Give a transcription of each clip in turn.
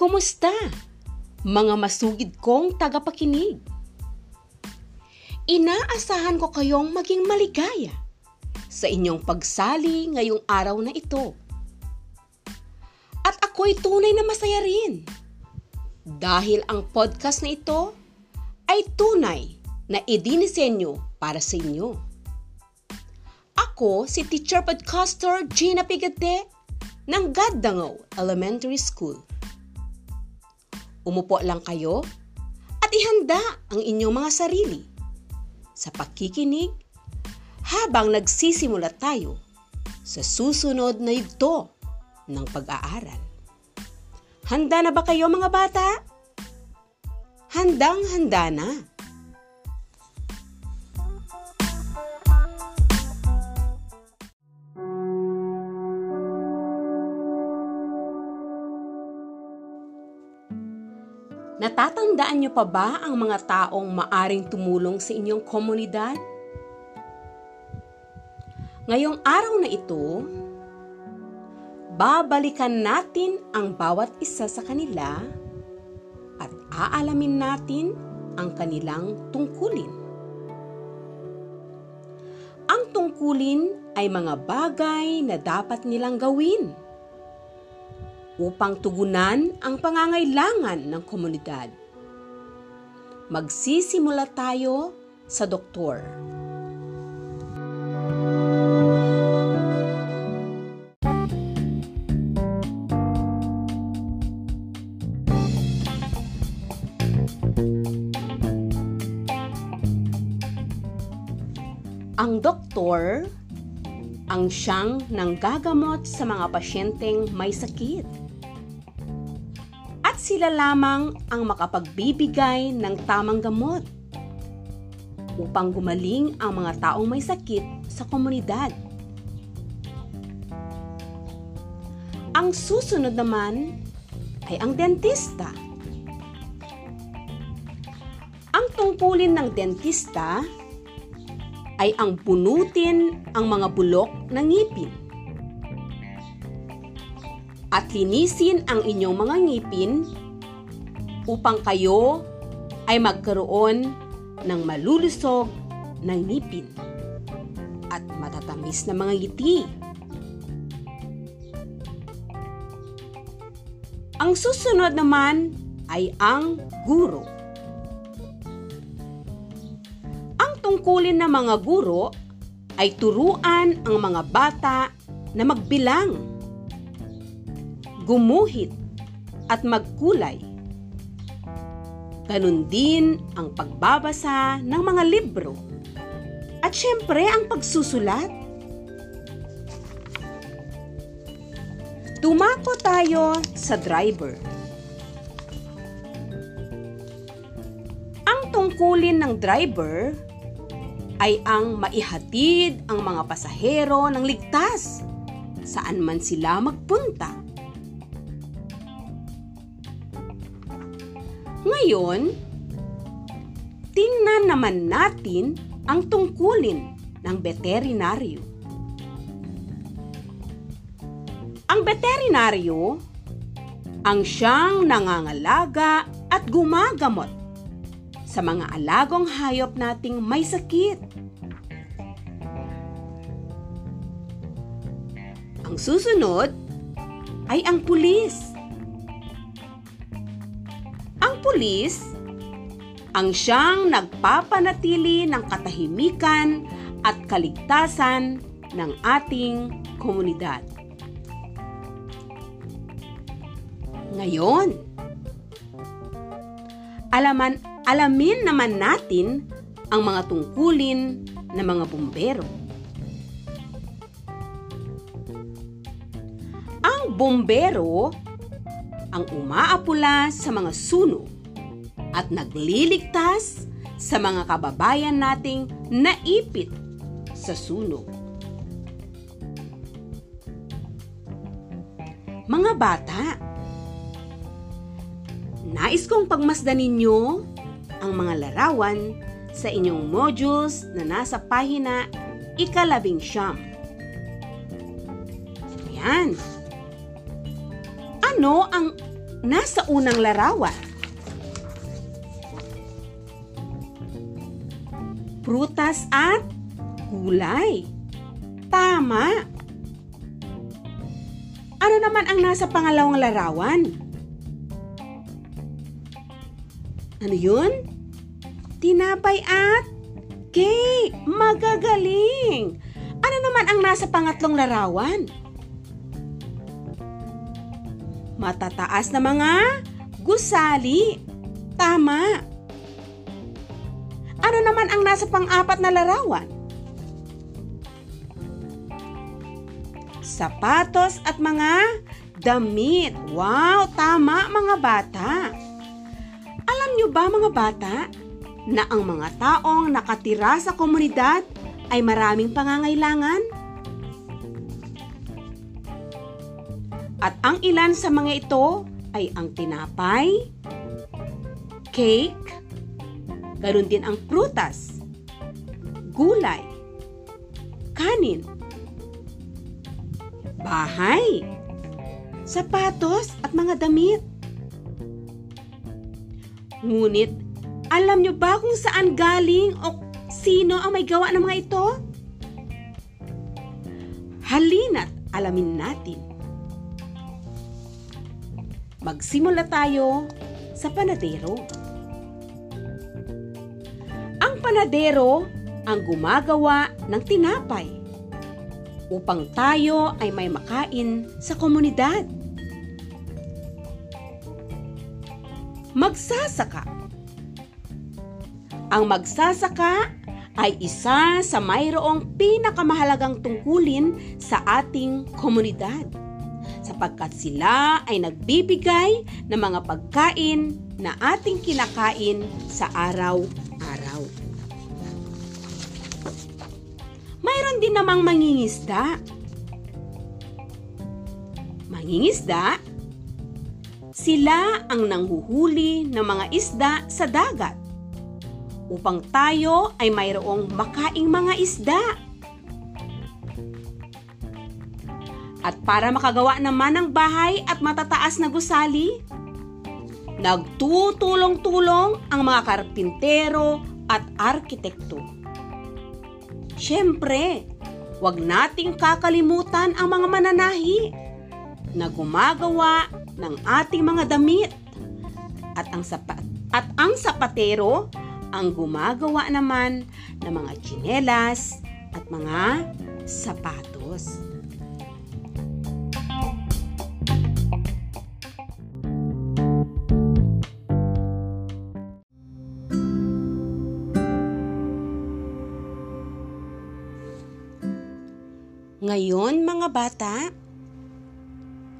Kumusta? Mga masugid kong tagapakinig. Inaasahan ko kayong maging maligaya sa inyong pagsali ngayong araw na ito. At ako'y tunay na masaya rin dahil ang podcast na ito ay tunay na idinisenyo para sa inyo. Ako si Teacher Podcaster Gina Pigate ng Gaddangaw Elementary School. Umupo lang kayo at ihanda ang inyong mga sarili sa pakikinig habang nagsisimula tayo sa susunod na yugto ng pag-aaral. Handa na ba kayo mga bata? Handang-handa na. Natatandaan niyo pa ba ang mga taong maaring tumulong sa inyong komunidad? Ngayong araw na ito, babalikan natin ang bawat isa sa kanila at aalamin natin ang kanilang tungkulin. Ang tungkulin ay mga bagay na dapat nilang gawin upang tugunan ang pangangailangan ng komunidad. Magsisimula tayo sa doktor. Ang doktor ang siyang nanggagamot sa mga pasyenteng may sakit. Sila lamang ang makapagbibigay ng tamang gamot upang gumaling ang mga taong may sakit sa komunidad. Ang susunod naman ay ang dentista. Ang tungkulin ng dentista ay ang punutin ang mga bulok ng ngipin. At linisin ang inyong mga ngipin upang kayo ay magkaroon ng malulusog na ngipin at matatamis na mga ngiti. Ang susunod naman ay ang guro. tungkulin ng mga guro ay turuan ang mga bata na magbilang, gumuhit at magkulay. Ganun din ang pagbabasa ng mga libro at syempre ang pagsusulat. Tumako tayo sa driver. Ang tungkulin ng driver ay ang maihatid ang mga pasahero ng ligtas saan man sila magpunta. Ngayon, tingnan naman natin ang tungkulin ng veterinaryo. Ang veterinaryo ang siyang nangangalaga at gumagamot sa mga alagong hayop nating may sakit Ang susunod ay ang pulis. Ang pulis ang siyang nagpapanatili ng katahimikan at kaligtasan ng ating komunidad. Ngayon, alaman, alamin naman natin ang mga tungkulin ng mga bumbero. bombero ang umaapula sa mga suno at nagliligtas sa mga kababayan nating naipit sa sunog. Mga bata, nais kong pagmasdan ninyo ang mga larawan sa inyong modules na nasa pahina ikalabing siyam. Yan. Ano ang nasa unang larawan? Prutas at gulay. Tama. Ano naman ang nasa pangalawang larawan? Ano yun? Tinapay at cake. Magagaling. Ano naman ang nasa pangatlong larawan? Matataas na mga gusali. Tama. Ano naman ang nasa pang-apat na larawan? Sapatos at mga damit. Wow, tama mga bata. Alam nyo ba mga bata na ang mga taong nakatira sa komunidad ay maraming pangangailangan? At ang ilan sa mga ito ay ang tinapay, cake, ganoon din ang prutas, gulay, kanin, bahay, sapatos at mga damit. Ngunit, alam nyo ba kung saan galing o sino ang may gawa ng mga ito? Halina't alamin natin. Magsimula tayo sa panadero. Panadero ang gumagawa ng tinapay upang tayo ay may makain sa komunidad. Magsasaka Ang magsasaka ay isa sa mayroong pinakamahalagang tungkulin sa ating komunidad sapagkat sila ay nagbibigay ng mga pagkain na ating kinakain sa araw-araw. Din namang mangingisda. Mangingisda, sila ang nanghuhuli ng mga isda sa dagat upang tayo ay mayroong makaing mga isda. At para makagawa naman ng bahay at matataas na gusali, nagtutulong-tulong ang mga karpintero at arkitekto. Siyempre, wag nating kakalimutan ang mga mananahi na gumagawa ng ating mga damit at ang sapat at ang sapatero ang gumagawa naman ng mga tsinelas at mga sapatos. Ngayon mga bata,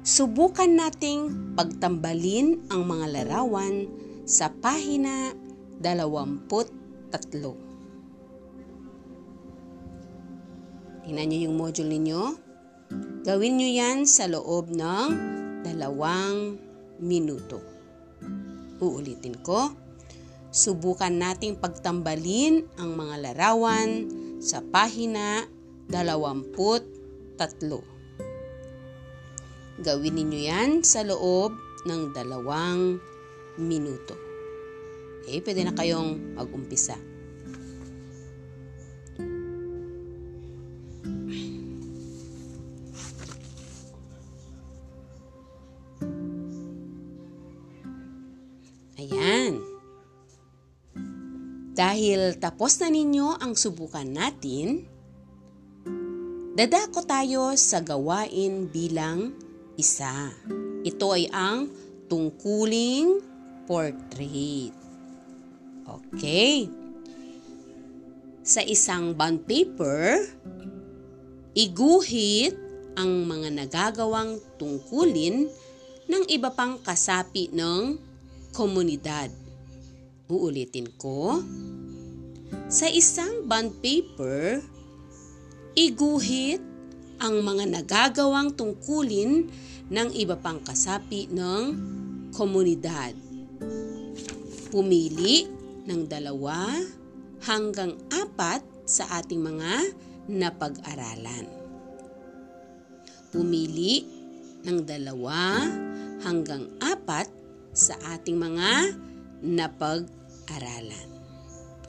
subukan nating pagtambalin ang mga larawan sa pahina 23. Tingnan nyo yung module ninyo. Gawin nyo yan sa loob ng dalawang minuto. Uulitin ko. Subukan nating pagtambalin ang mga larawan sa pahina 23. Gawin ninyo yan sa loob ng dalawang minuto. Okay, pwede na kayong mag-umpisa. Ayan. Dahil tapos na ninyo ang subukan natin, Dadako tayo sa gawain bilang isa. Ito ay ang tungkuling portrait. Okay. Sa isang bond paper, iguhit ang mga nagagawang tungkulin ng iba pang kasapi ng komunidad. Uulitin ko. Sa isang bond paper, iguhit ang mga nagagawang tungkulin ng iba pang kasapi ng komunidad. Pumili ng dalawa hanggang apat sa ating mga napag-aralan. Pumili ng dalawa hanggang apat sa ating mga napag-aralan.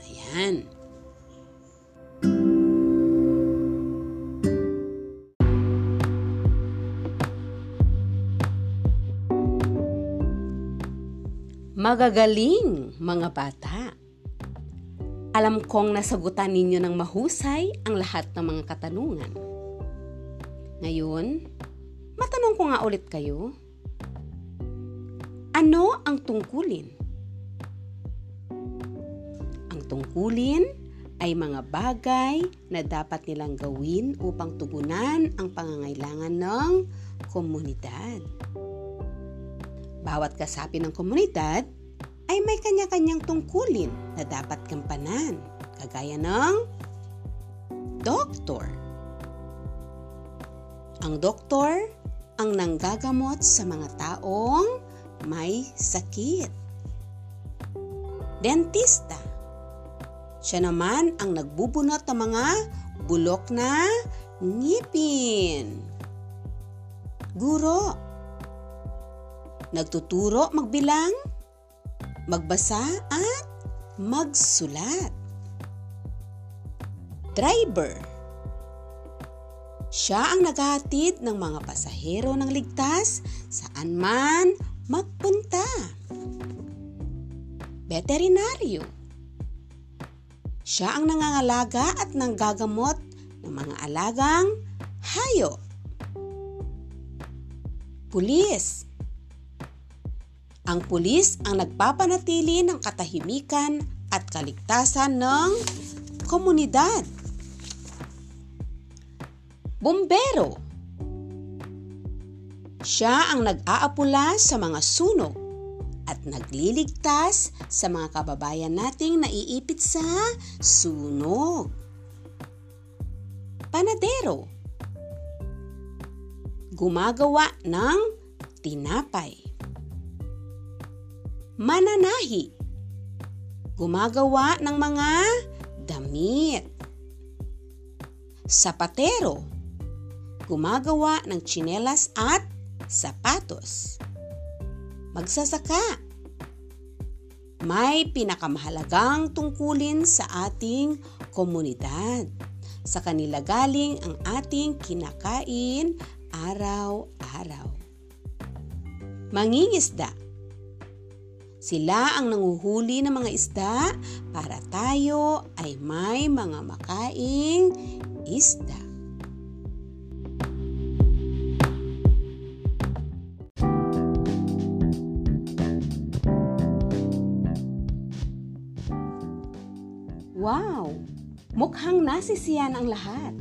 Ayan. Magagaling, mga bata! Alam kong nasagutan ninyo ng mahusay ang lahat ng mga katanungan. Ngayon, matanong ko nga ulit kayo. Ano ang tungkulin? Ang tungkulin ay mga bagay na dapat nilang gawin upang tugunan ang pangangailangan ng komunidad. Bawat kasapi ng komunidad ay may kanya-kanyang tungkulin na dapat gampanan, kagaya ng doktor. Ang doktor ang nanggagamot sa mga taong may sakit. Dentista. Siya naman ang nagbubunot ng mga bulok na ngipin. Guro nagtuturo magbilang, magbasa at magsulat. Driver Siya ang naghahatid ng mga pasahero ng ligtas saan man magpunta. Veterinaryo Siya ang nangangalaga at nanggagamot ng mga alagang hayop. Pulis ang pulis ang nagpapanatili ng katahimikan at kaligtasan ng komunidad. Bombero Siya ang nag-aapula sa mga sunog at nagliligtas sa mga kababayan nating naiipit sa sunog. Panadero Gumagawa ng tinapay mananahi. Gumagawa ng mga damit. Sapatero. Gumagawa ng tsinelas at sapatos. Magsasaka. May pinakamahalagang tungkulin sa ating komunidad. Sa kanila galing ang ating kinakain araw-araw. Mangingisda sila ang nanguhuli ng mga isda para tayo ay may mga makaing isda. Wow! Mukhang nasisiyan ang lahat.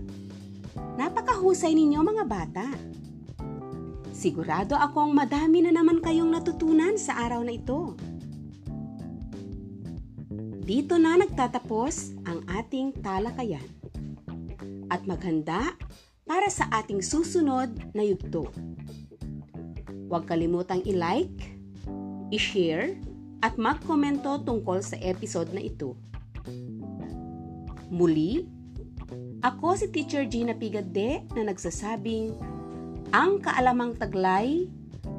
Napakahusay ninyo mga bata. Sigurado akong madami na naman kayong natutunan sa araw na ito. Dito na nagtatapos ang ating talakayan. At maghanda para sa ating susunod na yugto. Huwag kalimutang i-like, i-share, at mag-komento tungkol sa episode na ito. Muli, ako si Teacher Gina Pigade na nagsasabing, ang kaalamang taglay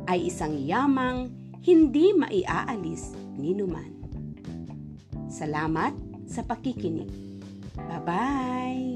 ay isang yamang hindi maiaalis ni numan. Salamat sa pakikinig. Bye-bye!